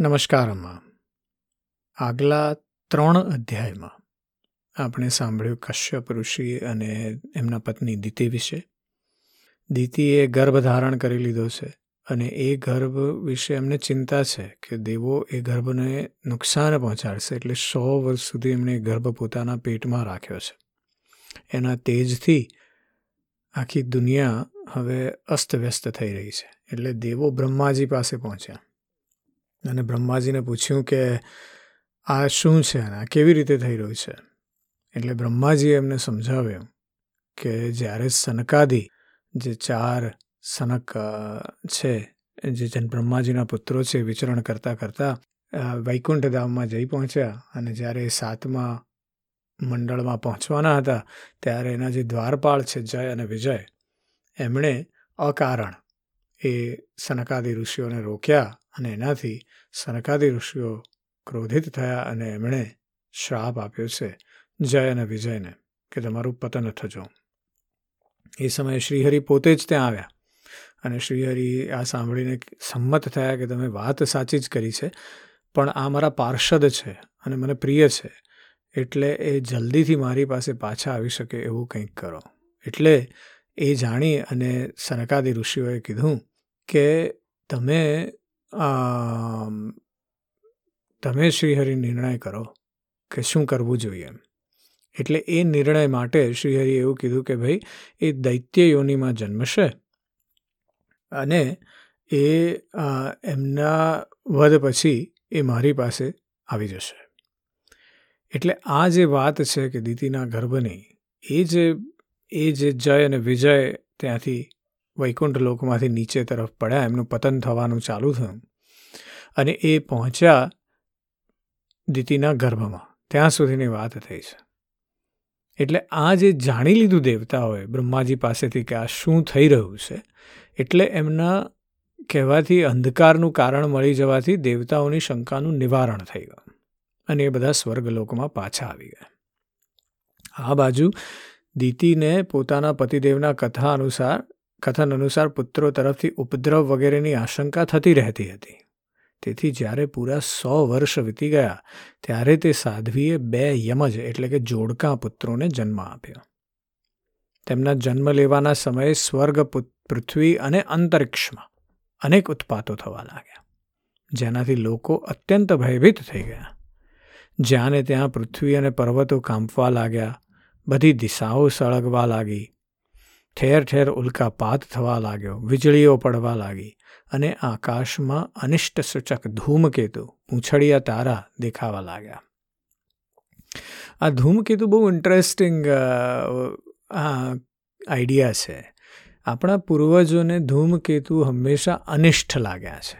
નમસ્કાર અમ્મા આગલા ત્રણ અધ્યાયમાં આપણે સાંભળ્યું કશ્યપ ઋષિ અને એમના પત્ની દિતિ વિશે. દિતિએ ગર્ભ ધારણ કરી લીધો છે અને એ ગર્ભ વિશે એમને ચિંતા છે કે દેવો એ ગર્ભને નુકસાન પહોંચાડશે એટલે સો વર્ષ સુધી એમણે ગર્ભ પોતાના પેટમાં રાખ્યો છે. એના તેજથી આખી દુનિયા હવે અસ્તવ્યસ્ત થઈ રહી છે એટલે દેવો બ્રહ્માજી પાસે પહોંચ્યા. અને બ્રહ્માજીને પૂછ્યું કે, આ શું છે અને આ કેવી રીતે થઈ રહ્યું છે? એટલે બ્રહ્માજીએ એમને સમજાવ્યું કે જ્યારે સનકાદી, જે ચાર સનક છે, જે જન બ્રહ્માજીના પુત્રો છે, વિચરણ કરતાં કરતાં વૈકુંઠ ધામમાં જઈ પહોંચ્યા અને જ્યારે સાતમા મંડળમાં પહોંચવાના હતા, ત્યારે એના જે દ્વારપાળ છે, જય અને વિજય, એમણે અકારણ એ સનકાદી ઋષિઓને રોક્યા અને એનાથી સનકાદી ઋષિઓ ક્રોધિત થયા અને એમણે શ્રાપ આપ્યો છે, જય અને વિજયને, કે તમારું પતન થજો. એ સમયે શ્રીહરિ પોતે જ ત્યાં આવ્યા અને શ્રીહરિ આ સાંભળીને સંમત થયા કે તમે વાત સાચી જ કરી છે, પણ આ મારા પાર્ષદ છે અને મને પ્રિય છે, એટલે એ જલ્દીથી મારી પાસે પાછા આવી શકે એવું કંઈક કરો. એટલે એ જાણી અને સનકાદી ઋષિઓએ કીધું કે તમે તમે શ્રીહરિ નિર્ણય કરો કે શું કરવું જોઈએ એમ. એટલે એ નિર્ણય માટે શ્રીહરિ એવું કીધું કે ભાઈ, એ દૈત્ય યોનિમાં જન્મશે અને એ એમના વધ પછી એ મારી પાસે આવી જશે. એટલે આ જે વાત છે કે દીતીના ગર્ભની, એ જે એ જે જય અને વિજય ત્યાંથી વૈકુંઠ લોકમાંથી નીચે તરફ પડ્યા, એમનું પતન થવાનું ચાલુ થયું. અને એ પહોંચ્યા દીતિના ગર્ભમાં. ત્યાં સુધીની વાત થઈ છે. એટલે આ જે જાણી લીધું દેવતાઓએ બ્રહ્માજી પાસેથી કે આ શું થઈ રહ્યું છે, એટલે એમના કહેવાથી અંધકારનું કારણ મળી જવાથી દેવતાઓની શંકાનું નિવારણ થઈ ગયું. અને એ બધા સ્વર્ગલોકમાં પાછા આવી ગયા. આ બાજુ દીતિને પોતાના પતિદેવના કથા અનુસાર કથન અનુસાર પુત્રો તરફથી ઉપદ્રવ વગેરેની આશંકા થતી રહેતી હતી. તેથી જ્યારે પૂરા સો વર્ષ વીતી ગયા, ત્યારે તે સાધ્વીએ બે યમજ એટલે કે જોડકા પુત્રોને જન્મ આપ્યો. તેમના જન્મ લેવાના સમયે સ્વર્ગ પૃથ્વી અને અંતરિક્ષમાં અનેક ઉત્પાતો થવા લાગ્યા. જેનાથી લોકો અત્યંત ભયભીત થઈ ગયા. જ્યાં ને ત્યાં પૃથ્વી અને પર્વતો કાંપવા લાગ્યા, બધી દિશાઓ સળગવા લાગી ઠેર ઠેર ઉલ્કાપાત થવા લાગ્યો, વીજળીઓ પડવા લાગી અને આકાશમાં અનિષ્ટ સૂચક ધૂમકેતુ પૂંછડિયા તારા દેખાવા લાગ્યા. આ ધૂમકેતુ બહુ ઇન્ટરેસ્ટિંગ આઈડિયા છે. આપણા પૂર્વજોને ધૂમકેતુ હંમેશા અનિષ્ટ લાગ્યા છે.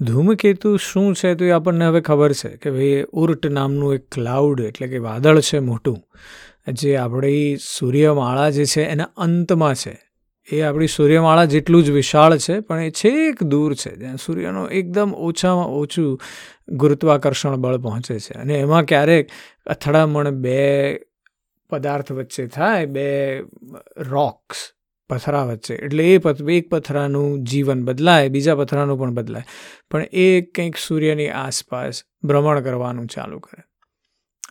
ધૂમકેતુ શું છે તો એ આપણને હવે ખબર છે કે ભાઈ ઉર્ટ નામનું એક ક્લાઉડ એટલે કે વાદળ છે મોટું. જે આપણી સૂર્યમાળા જે છે એના અંતમાં છે, એ આપણી સૂર્યમાળા જેટલું જ વિશાળ છે, પણ એ છેક દૂર છે, જ્યાં સૂર્યનો એકદમ ઓછામાં ઓછું ગુરુત્વાકર્ષણ બળ પહોંચે છે. અને એમાં ક્યારેક અથડામણ બે પદાર્થ વચ્ચે થાય, બે રોક્સ પથરા વચ્ચે. એટલે એ એક પથરાનું જીવન બદલાય, બીજા પથરાનું પણ બદલાય. પણ એ કંઈક સૂર્યની આસપાસ ભ્રમણ કરવાનું ચાલુ કરે.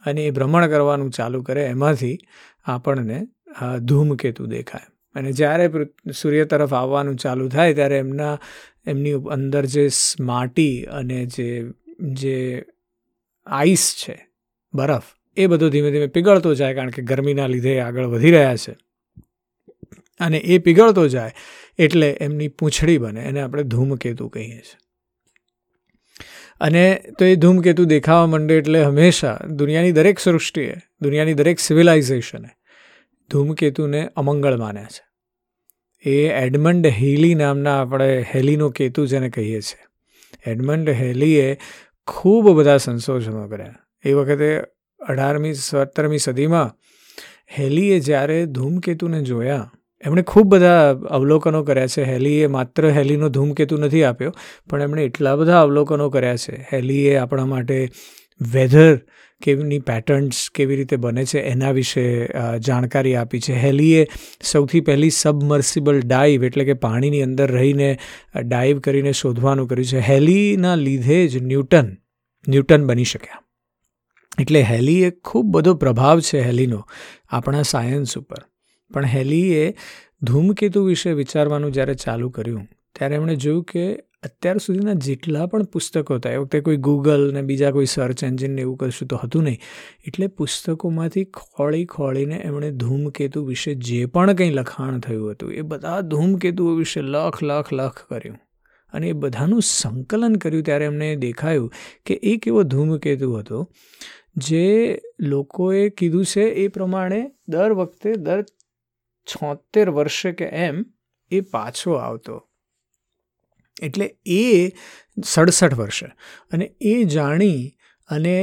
અને એ ભ્રમણ કરવાનું ચાલુ કરે, એમાંથી આપણને ધૂમકેતુ દેખાય. અને જ્યારે સૂર્ય તરફ આવવાનું ચાલુ થાય, ત્યારે એમના, એમની અંદર જે માટી અને જે જે આઈસ છે, બરફ, એ બધો ધીમે ધીમે પીગળતો જાય, કારણ કે ગરમીના લીધે આગળ વધી રહ્યા છે. અને એ પીગળતો જાય, એટલે એમની પૂંછડી બને, એને આપણે ધૂમકેતુ કહીએ છીએ. અને તો એ ધૂમકેતુ દેખાવા માંડે એટલે હંમેશા દુનિયાની દરેક સૃષ્ટિએ, દુનિયાની દરેક સિવિલાઇઝેશને ધૂમકેતુને અમંગળ માન્યા છે. એ એડમંડ હેલી નામના આપણે હેલીનો કેતુ જેને કહીએ છીએ. એડમંડ હેલીએ ખૂબ બધા સંશોધનો કર્યા. એ વખતે અઢારમી, સત્તરમી સદીમાં હેલીએ જ્યારે ધૂમકેતુને જોયા એમણે ખૂબ બધા અવલોકનો કર્યા છે. હેલીએ માત્ર હેલીનો ધૂમકેતુ નથી આપ્યો, પણ એમણે એટલા બધા અવલોકનો કર્યા છે. હેલીએ આપણા માટે વેધર કેવીની પેટર્ન્સ કેવી રીતે બને છે એના વિશે જાણકારી આપી છે. હેલીએ સૌથી પહેલી સબમર્સિબલ ડાઈવ એટલે કે પાણીની અંદર રહીને ડાઈવ કરીને શોધવાનું કર્યું છે. હેલીના લીધે જ ન્યૂટન ન્યૂટન બની શક્યા. એટલે હેલી એક ખૂબ બધો પ્રભાવ છે હેલીનો આપણા સાયન્સ ઉપર. પણ હેલીએ ધૂમકેતુ વિશે વિચારવાનું જ્યારે ચાલુ કર્યું, ત્યારે એમણે જોયું કે અત્યાર સુધીના જેટલા પણ પુસ્તકો હતા, એ વખતે કોઈ ગૂગલ ને બીજા કોઈ સર્ચ એન્જિન ને એવું કશું તો હતું નહીં, એટલે પુસ્તકોમાંથી ખોળી ખોળીને એમણે ધૂમકેતુ વિશે જે પણ કંઈ લખાણ થયું હતું, એ બધા ધૂમકેતુઓ વિશે લખ લખ લખ કર્યું. અને એ બધાનું સંકલન કર્યું ત્યારે એમને દેખાયું કે એક એવો ધૂમકેતુ હતો, જે લોકોએ કીધું છે એ પ્રમાણે દર વખતે, દર છોતેર વર્ષે કે એમ, એ પાછો આવતો. એટલે એ સડસઠ વર્ષે. અને એ જાણી અને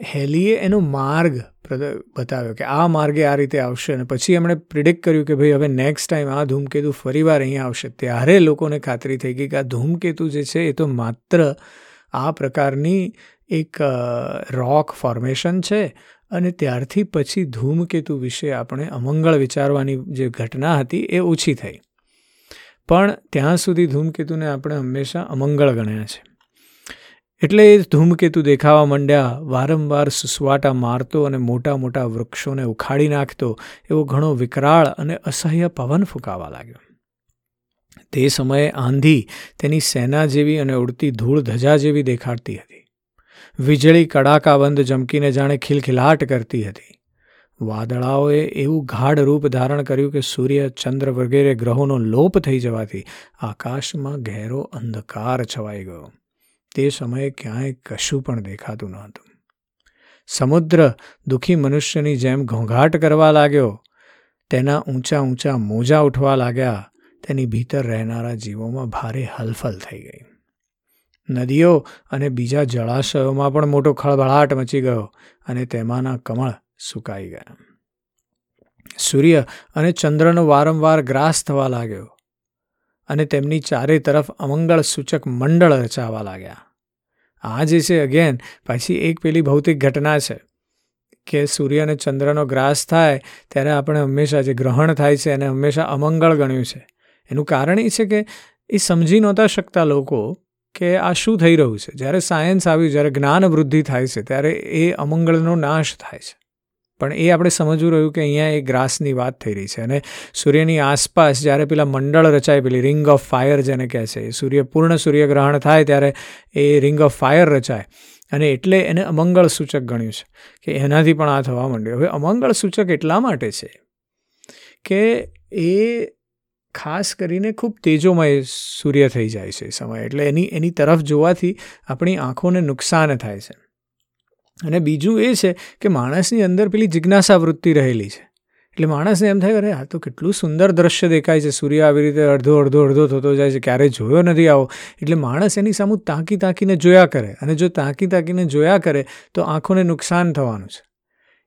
હેલીએ એનો માર્ગ બતાવ્યો કે આ માર્ગે આ રીતે આવશે અને પછી એમણે પ્રિડિક્ટ કર્યું કે ભાઈ હવે નેક્સ્ટ ટાઈમ આ ધૂમકેતુ ફરીવાર અહીંયા આવશે. ત્યારે લોકોને ખાતરી થઈ ગઈ કે આ ધૂમકેતુ જે છે એ તો માત્ર આ પ્રકારની એક રોક ફોર્મેશન છે અને ત્યારથી પછી ધૂમકેતુ વિશે આપણે અમંગળ વિચારવાની જે ઘટના હતી એ ઓછી થઈ. પણ ત્યાં સુધી ધૂમકેતુને આપણે હંમેશા અમંગળ ગણ્યા છે. એટલે એ ધૂમકેતુ દેખાવા માંડ્યા, વારંવાર સુસવાટા મારતો અને મોટા મોટા વૃક્ષોને ઉખાડી નાખતો, એવો ઘણો વિકરાળ અને અસહ્ય પવન ફૂંકાવા લાગ્યો. તે સમયે આંધી તેની સેના જેવી અને ઉડતી ધૂળ ધજા જેવી દેખાડતી હતી. વીજળી કડાકાબંધ જમકીને જાણે ખિલખિલાટ કરતી હતી. વાદળાઓએ એવું ગાઢ રૂપ ધારણ કર્યું કે સૂર્ય ચંદ્ર વગેરે ગ્રહોનો લોપ થઈ જવાથી આકાશમાં ઘેરો અંધકાર છવાઈ ગયો. તે સમયે ક્યાંય કશું પણ દેખાતું ન હતું. સમુદ્ર દુઃખી મનુષ્યની જેમ ઘોંઘાટ કરવા લાગ્યો. તેના ઊંચા ઊંચા મોજા ઉઠવા લાગ્યા. તેની ભીતર રહેનારા જીવોમાં ભારે હલફલ થઈ ગઈ. નદીઓ અને બીજા જળાશયોમાં પણ મોટો ખળભળાટ મચી ગયો અને તેમાંના કમળ સુકાઈ ગયા. સૂર્ય અને ચંદ્રનો વારંવાર ગ્રાસ થવા લાગ્યો અને તેમની ચારે તરફ અમંગળ સૂચક મંડળ રચાવા લાગ્યા. આ જે છે અગેન પાછી એક પેલી ભૌતિક ઘટના છે કે સૂર્ય અને ચંદ્રનો ગ્રાસ થાય ત્યારે આપણે હંમેશા જે ગ્રહણ થાય છે એને હંમેશા અમંગળ ગણ્યું છે. એનું કારણ એ છે કે એ સમજી નહોતા શકતા લોકો કે આ શું થઈ રહ્યું છે? જ્યારે સાયન્સ આવ્યું, જ્યારે જ્ઞાન વૃદ્ધિ થાય છે, ત્યારે એ અમંગળનો નાશ થાય છે. પણ એ આપણે સમજવું રહ્યું કે અહીંયા એ ગ્રાસની વાત થઈ રહી છે અને સૂર્યની આસપાસ જ્યારે પેલા મંડળ રચાય, પેલી રિંગ ઓફ ફાયર જેને કહે છે સૂર્ય, પૂર્ણ સૂર્યગ્રહણ થાય ત્યારે એ રિંગ ઓફ ફાયર રચાય. અને એટલે એને અમંગળ સૂચક ગણ્યું છે, કે એનાથી પણ આ થવા માંડ્યું. હવે અમંગળ સૂચક એટલા માટે છે કે એ ખાસ કરીને ખૂબ તેજોમય સૂર્ય થઈ જાય છે સમય. એટલે એની એની તરફ જોવાથી આપણી આંખોને નુકસાન થાય છે. અને બીજું એ છે કે માણસની અંદર પેલી જિજ્ઞાસા વૃત્તિ રહેલી છે. એટલે માણસને એમ થાય અરે, આ તો કેટલું સુંદર દ્રશ્ય દેખાય છે. સૂર્ય આવી રીતે અડધો અડધો અડધો થતો જાય છે. ક્યારેય જોયો નથી આવો? એટલે માણસ એની સામું તાંકી તાંકીને જોયા કરે. અને જો તાંકી તાંકીને જોયા કરે, તો આંખોને નુકસાન થવાનું છે.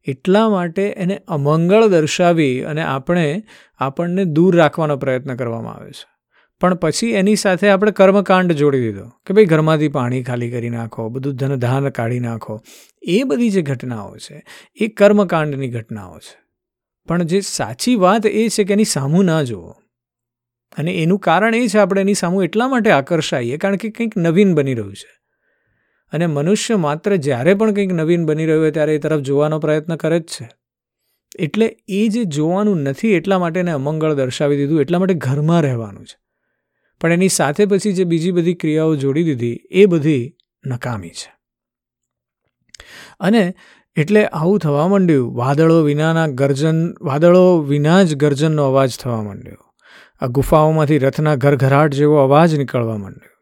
એટલા માટે એને અમંગળ દર્શાવી અને આપણે આપણને દૂર રાખવાનો પ્રયત્ન કરવામાં આવે છે. પણ પછી એની સાથે આપણે કર્મકાંડ જોડી દીધો કે ભાઈ ઘરમાંથી પાણી ખાલી કરી નાખો, બધું ધન ધાન કાઢી નાખો. એ બધી જે ઘટનાઓ છે, એ કર્મકાંડની ઘટનાઓ છે. પણ જે સાચી વાત એ છે કે એની સામું ના જુઓ. અને એનું કારણ એ છે આપણે એની સામું એટલા માટે આકર્ષાઈએ કારણ કે કંઈક નવીન બની રહ્યું છે. અને મનુષ્ય માત્ર જ્યારે પણ કંઈક નવીન બની રહ્યું હોય ત્યારે એ તરફ જોવાનો પ્રયત્ન કરે જ છે. એટલે એ જે જોવાનું નથી એટલા માટે એને અમંગળ દર્શાવી દીધું, એટલા માટે ઘરમાં રહેવાનું છે. પણ એની સાથે પછી જે બીજી બધી ક્રિયાઓ જોડી દીધી, એ બધી નકામી છે. અને એટલે આવું થવા માંડ્યું. વાદળો વિનાના ગર્જન, વાદળો વિના જ ગર્જનનો અવાજ થવા માંડ્યો. આ ગુફાઓમાંથી રથના ઘરઘરાટ જેવો અવાજ નીકળવા માંડ્યો.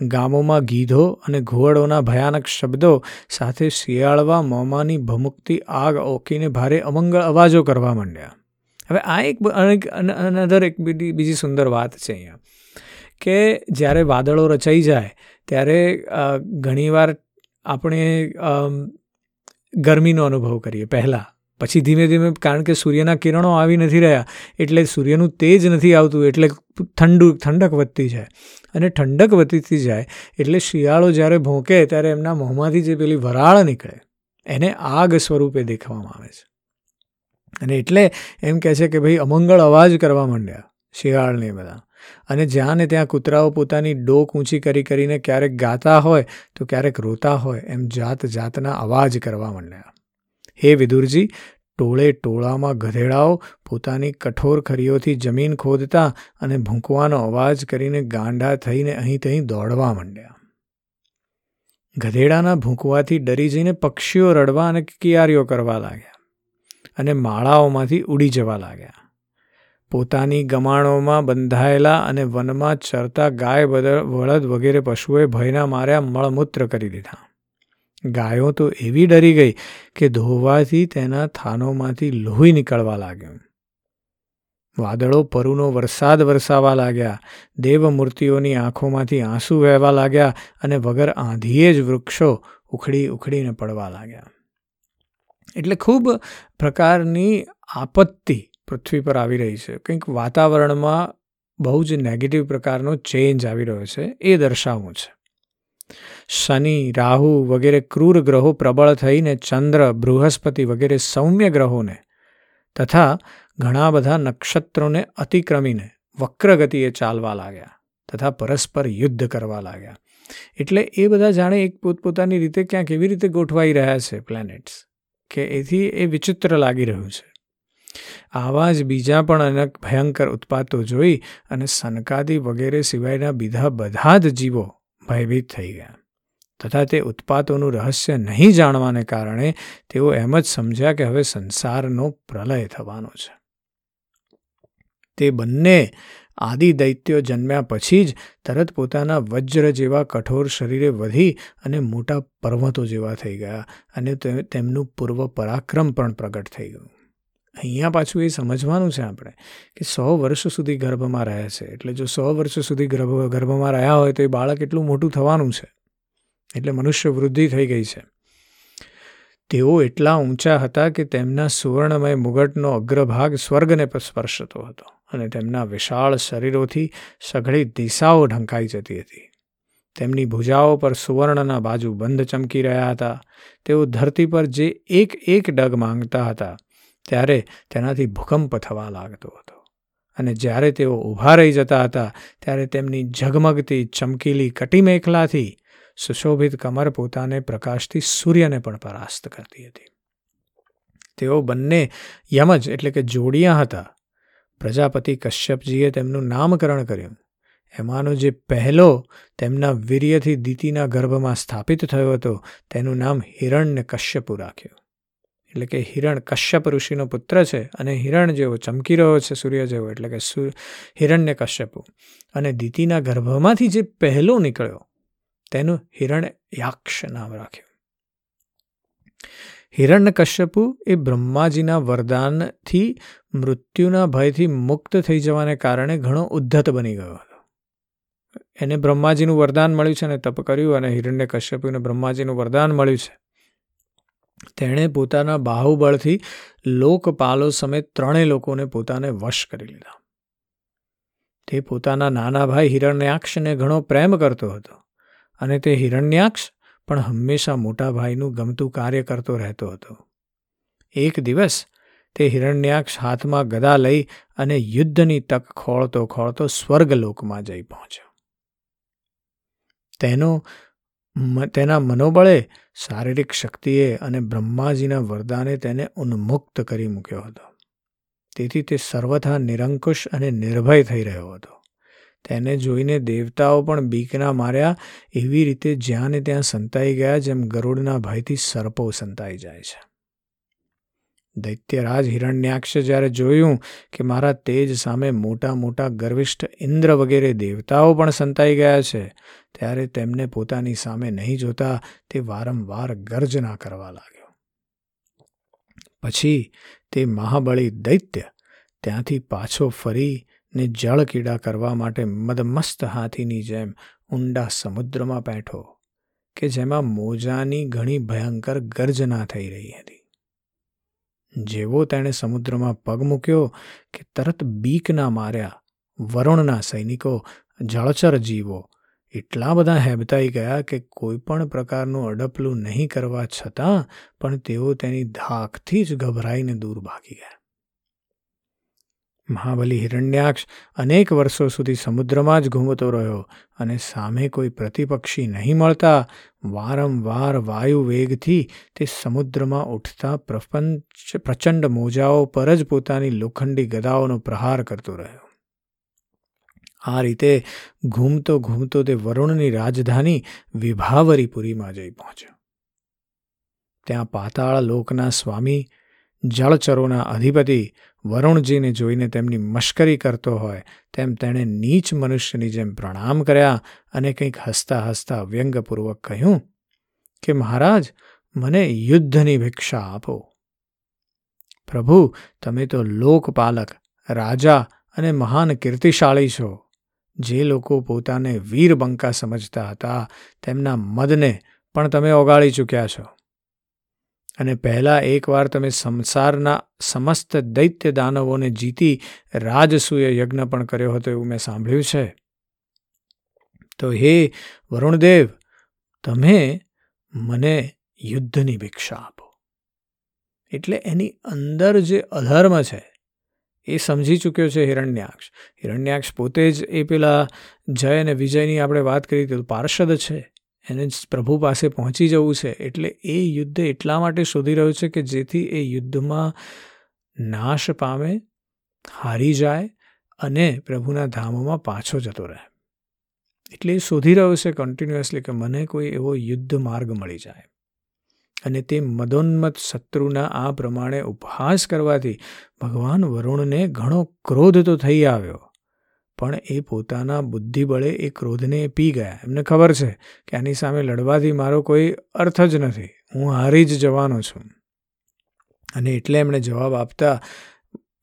ગામોમાં ગીધો અને ઘુવડોના ભયાનક શબ્દો સાથે શિયાળવા મોમાની ભમુકતી આગ ઓકીને ભારે અમંગળ અવાજો કરવા માંડ્યા. હવે આ એક અનધર એક બીજી બીજી સુંદર વાત છે અહીંયા. કે જ્યારે વાદળો રચાઈ જાય, ત્યારે ઘણીવાર આપણે ગરમીનો અનુભવ કરીએ પહેલાં. પછી ધીમે ધીમે કારણ કે સૂર્યના કિરણો આવી નથી રહ્યા, એટલે સૂર્યનું તેજ નથી આવતું, એટલે ઠંડુ, ઠંડક વધતી જાય. અને ઠંડક વધતી જાય એટલે શિયાળો જ્યારે ભોંકે ત્યારે એમના મોંમાંથી જે પેલી વરાળ નીકળે, એને આગ સ્વરૂપે દેખવામાં આવે છે. અને એટલે એમ કહે છે કે ભાઈ અમંગળ અવાજ કરવા માંડ્યા શિયાળને બધા. અને જ્યાં ને ત્યાં કૂતરાઓ પોતાની ડોક ઊંચી કરી કરીને ક્યારેક ગાતા હોય, તો ક્યારેક રોતા હોય, એમ જાત જાતના અવાજ કરવા માંડ્યા. હે વિદુરજી, ટોળે ટોળામાં ગધેડાઓ પોતાની કઠોર ખરીઓથી જમીન ખોદતા અને ભૂંકવાનો અવાજ કરીને ગાંડા થઈને અહીં તહીં દોડવા માંડ્યા. ગધેડાના ભૂંકવાથી ડરી જઈને પક્ષીઓ રડવા અને કિયારીઓ કરવા લાગ્યા અને માળાઓમાંથી ઉડી જવા લાગ્યા. પોતાની ગમાણોમાં બંધાયેલા અને વનમાં ચરતા ગાય બળદ વગેરે પશુઓએ ભયના માર્યા મળમૂત્ર કરી દીધા. ગાયો તો એવી ડરી ગઈ કે ધોવાથી તેના થાનોમાંથી લોહી નીકળવા લાગ્યું. વાદળો પરુનો વરસાદ વરસાવા લાગ્યા, દેવમૂર્તિઓની આંખોમાંથી આંસુ વહેવા લાગ્યા અને વગર આંધીએ જ વૃક્ષો ઉખડી ઉખડીને પડવા લાગ્યા. એટલે ખૂબ પ્રકારની આપત્તિ પૃથ્વી પર આવી રહી છે. કંઈક વાતાવરણમાં બહુ જ નેગેટિવ પ્રકારનો ચેન્જ આવી રહ્યો છે. એ દર્શાવવું છે. શનિ, રાહુ વગેરે ક્રૂર ગ્રહો પ્રબળ થઈને ચંદ્ર, બૃહસ્પતિ વગેરે સૌમ્ય ગ્રહોને તથા ઘણા બધા નક્ષત્રોને અતિક્રમીને વક્રગતિએ ચાલવા લાગ્યા તથા પરસ્પર યુદ્ધ કરવા લાગ્યા. એટલે એ બધા જાણે એક પોતપોતાની રીતે ક્યાંક એવી રીતે ગોઠવાઈ રહ્યા છે પ્લેનેટ્સ કે એથી એ વિચિત્ર લાગી રહ્યું છે. આવા જ બીજા પણ અનેક ભયંકર ઉત્પાતો જોઈ અને સનકાદી વગેરે સિવાયના બીજા બધા જ જીવો ભયભીત થઈ ગયા. તથા તે ઉત્પાતોનું રહસ્ય નહીં જાણવાને કારણે તેઓ એમ જ સમજ્યા કે હવે સંસારનો પ્રલય થવાનો છે. તે બંને આદિ દૈત્યો જન્મ્યા પછી જ તરત પોતાના વજ્ર જેવા કઠોર શરીરે વધી અને મોટા પર્વતો જેવા થઈ ગયા અને તેમનું પૂર્વ પરાક્રમ પણ પ્રગટ થઈ ગયું. અહીંયા પાછું એ સમજવાનું છે આપણે કે સો વર્ષ સુધી ગર્ભમાં રહે છે. એટલે જો સો વર્ષ સુધી ગર્ભ, ગર્ભમાં રહ્યા હોય તો એ બાળક એટલું મોટું થવાનું છે. એટલે મનુષ્ય વૃદ્ધિ થઈ ગઈ છે. તેઓ એટલા ઊંચા હતા કે તેમના સુવર્ણમય મુગટનો અગ્રભાગ સ્વર્ગને સ્પર્શતો હતો અને તેમના વિશાળ શરીરોથી સઘળી દિશાઓ ઢંકાઈ જતી હતી. તેમની ભુજાઓ પર સુવર્ણના બાજુ બંધ ચમકી રહ્યા હતા. તેઓ ધરતી પર જે એક એક ડગ માંગતા હતા ત્યારે તેનાથી ભૂકંપ થવા લાગતો હતો. અને જ્યારે તેઓ ઊભા રહી જતા હતા, ત્યારે તેમની ઝગમગતી, ચમકીલી કટીમેખલાથી સુશોભિત કમર પોતાને પ્રકાશથી સૂર્યને પણ પરાસ્ત કરતી હતી. તેઓ બંને યમજ એટલે કે જોડિયા હતા. પ્રજાપતિ કશ્યપજીએ તેમનું નામકરણ કર્યું. એમાંનો જે પહેલો તેમના વીર્યથી દીતિના ગર્ભમાં સ્થાપિત થયો હતો, તેનું નામ હિરણ્ય કશ્યપુ રાખ્યું. એટલે કે હિરણ કશ્યપ ઋષિનો પુત્ર છે અને હિરણ જેવો ચમકી રહ્યો છે, સૂર્ય જેવો, એટલે કે હિરણ્ય કશ્યપુ. અને દીતિના ગર્ભમાંથી જે પહેલો નીકળ્યો, તેનું હિરણ યાક્ષ નામ રાખ્યું. હિરણ્ય કશ્યપુ એ બ્રહ્માજીના વરદાનથી મૃત્યુના ભયથી મુક્ત થઈ જવાને કારણે ઘણો ઉદ્ધત બની ગયો હતો. એને બ્રહ્માજીનું વરદાન મળ્યું છે અને તપ કર્યું અને હિરણ્ય કશ્યપુને બ્રહ્માજીનું વરદાન મળ્યું છે. તેણે પોતાના બાહુબળથી લોકપાલો સમેત ત્રણેય લોકોને પોતાને વશ કરી લીધા. તે પોતાના નાના ભાઈ હિરણ્યાક્ષને ઘણો પ્રેમ કરતો હતો અને તે હિરણ્યાક્ષ પણ હંમેશા મોટા ભાઈનું ગમતું કાર્ય કરતો રહેતો હતો. એક દિવસ તે હિરણ્યાક્ષ હાથમાં ગદા લઈ અને યુદ્ધની તક ખોળતો ખોળતો સ્વર્ગલોકમાં જઈ પહોંચ્યો. તેનો તેના મનોબળે, શારીરિક શક્તિએ અને બ્રહ્માજીના વરદાને તેને ઉન્મુક્ત કરી મૂક્યો હતો. તેથી તે સર્વથા નિરંકુશ અને નિર્ભય થઈ રહ્યો હતો. તેને જોઈને દેવતાઓ પણ બીકના માર્યા, એવી રીતે જ્યાં ને ત્યાં સંતાઈ ગયા, જેમ ગરુડના ભયથી સર્પો સંતાઈ જાય છે. દૈત્યરાજ હિરણ્યાક્ષે જ્યારે જોયું કે મારા તેજ સામે મોટા મોટા ગર્વિષ્ઠ ઇન્દ્ર વગેરે દેવતાઓ પણ સંતાઈ ગયા છે, ત્યારે તેમને પોતાની સામે નહીં જોતા તે વારંવાર ગર્જના કરવા લાગ્યો. પછી તે મહાબળી દૈત્ય ત્યાંથી પાછો ફરી ને જળ કીડા કરવા માટે મદમસ્ત હાથીની જેમ ઊંડા સમુદ્રમાં બેઠો, કે જેમાં મોજાની ઘણી ભયંકર ગર્જના થઈ રહી હતી. જેવો તેણે સમુદ્રમાં પગ મૂક્યો કે તરત બીકના માર્યા, વરુણના સૈનિકો જળચર જીવો. એટલા બધા હેબતાઈ ગયા કે કોઈ પણ પ્રકારનું અડપલું નહીં કરવા છતાં પણ તેઓ તેની ધાકથી જ ગભરાઈને દૂર ભાગી ગયા. મહાબલી હિરણ્યાક્ષ અનેક વર્ષો સુધી સમુદ્રમાં જ ઘૂમતો રહ્યો અને સામે કોઈ પ્રતિપક્ષી નહીં મળતા વારંવાર વાયુ વેગથી તે સમુદ્રમાં ઉઠતા પ્રપંચ, પ્રચંડ મોજાઓ પર જ પોતાની લોખંડી ગદાઓનો પ્રહાર કરતો રહ્યો. આ રીતે ઘૂમતો ઘૂમતો તે વરુણની રાજધાની વિભાવરીપુરીમાં જઈ પહોંચ્યો. ત્યાં પાતાળ લોકના સ્વામી જળચરોના અધિપતિ વરુણજીને જોઈને તેમની મશ્કરી કરતો હોય, તેમ તેણે નીચ મનુષ્યની જેમ પ્રણામ કર્યા અને કંઈક હસતા હસતા વ્યંગપૂર્વક કહ્યું, કે મહારાજ, મને યુદ્ધની ભિક્ષા આપો. પ્રભુ, તમે તો લોકપાલક, રાજા અને મહાન કીર્તિશાળી છો. જે લોકો પોતાને વીરબંકા સમજતા હતા, તેમના મદને પણ તમે ઓગાળી ચૂક્યા છો. અને પહેલાં એકવાર તમે સંસારના સમસ્ત દૈત્ય દાનવોને જીતી રાજસૂય યજ્ઞ પણ કર્યો હતો એવું મેં સાંભળ્યું છે. તો હે વરુણદેવ, તમે મને યુદ્ધની ભિક્ષા આપો. એટલે એની અંદર જે અધર્મ છે, એ સમજી ચૂક્યો છે હિરણ્યાક્ષ. હિરણ્યાક્ષ પોતે જ એ પેલા જય અને વિજયની આપણે વાત કરી તો પાર્ષદ છે. એને પ્રભુ પાસે પહોંચી જવું છે. એટલે એ યુદ્ધ એટલા માટે શોધી રહ્યો છે કે જેથી એ યુદ્ધમાં નાશ પામે, હારી જાય અને પ્રભુના ધામોમાં પાછો જતો રહે. એટલે એ શોધી રહ્યો છે કન્ટિન્યુઅસલી કે મને કોઈ એવો યુદ્ધ માર્ગ મળી જાય. અને તે મદોન્મત શત્રુના આ પ્રમાણે ઉપહાસ કરવાથી ભગવાન વરુણને ઘણો ક્રોધ તો થઈ આવ્યો. પણ એ પોતાના બુદ્ધિબળે એ ક્રોધને પી ગયા. એમને ખબર છે કે આની સામે લડવાથી મારો કોઈ અર્થ જ નથી. હું હારી જ જવાનો છું. અને એટલે એમણે જવાબ આપતા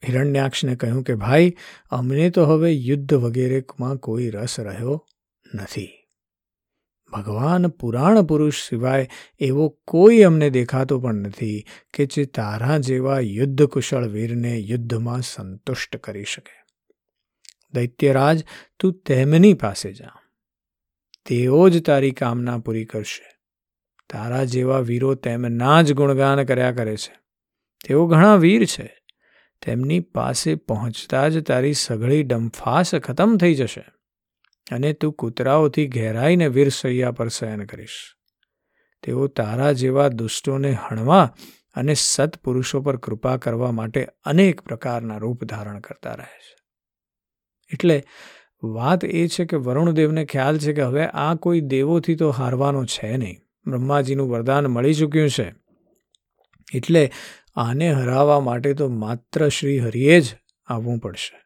હિરણ્યાક્ષને કહ્યું કે, ભાઈ, અમને તો હવે યુદ્ધ વગેરેમાં કોઈ રસ રહ્યો નથી. ભગવાન પુરાણ પુરુષ સિવાય એવો કોઈ અમને દેખાતો પણ નથી કે જે તારા જેવા યુદ્ધ કુશળ વીરને યુદ્ધમાં સંતુષ્ટ કરી શકે. દૈત્યરાજ, તું તેમની પાસે જા. તેઓ જ તારી કામના પૂરી કરશે. તારા જેવા વીરો તેમના જ ગુણગાન કર્યા કરે છે. તેઓ ઘણા વીર છે. તેમની પાસે પહોંચતા જ તારી સઘળી ડંફાસ ખતમ થઈ જશે અને તું કૂતરાઓથી ઘેરાઈને વીરસૈયા પર શયન કરીશ. તેઓ તારા જેવા દુષ્ટોને હણવા અને સત્પુરુષો પર કૃપા કરવા માટે અનેક પ્રકારના રૂપ ધારણ કરતા રહે છે. એટલે વાત એ છે કે વરુણદેવને ખ્યાલ છે કે હવે આ કોઈ દેવોથી તો હારવાનો છે નહીં. બ્રહ્માજીનું વરદાન મળી ચૂક્યું છે. એટલે આને હરાવવા માટે તો માત્ર શ્રી હરિએ જ આવવું પડશે.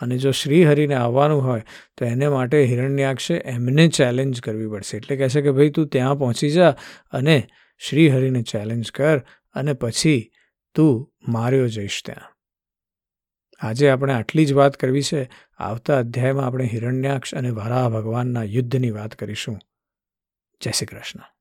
અને જો શ્રીહરિને આવવાનું હોય, તો એને માટે હિરણ્યાક્ષે એમને ચેલેન્જ કરવી પડશે. એટલે કહે છે કે ભાઈ તું ત્યાં પહોંચી જા અને શ્રીહરિને ચેલેન્જ કર અને પછી તું માર્યો જઈશ ત્યાં. આજે આપણે આટલી જ વાત કરવી છે. આવતા અધ્યાયમાં આપણે હિરણ્યાક્ષ અને વરાહ ભગવાનના યુદ્ધની વાત કરીશું. જય શ્રી કૃષ્ણ.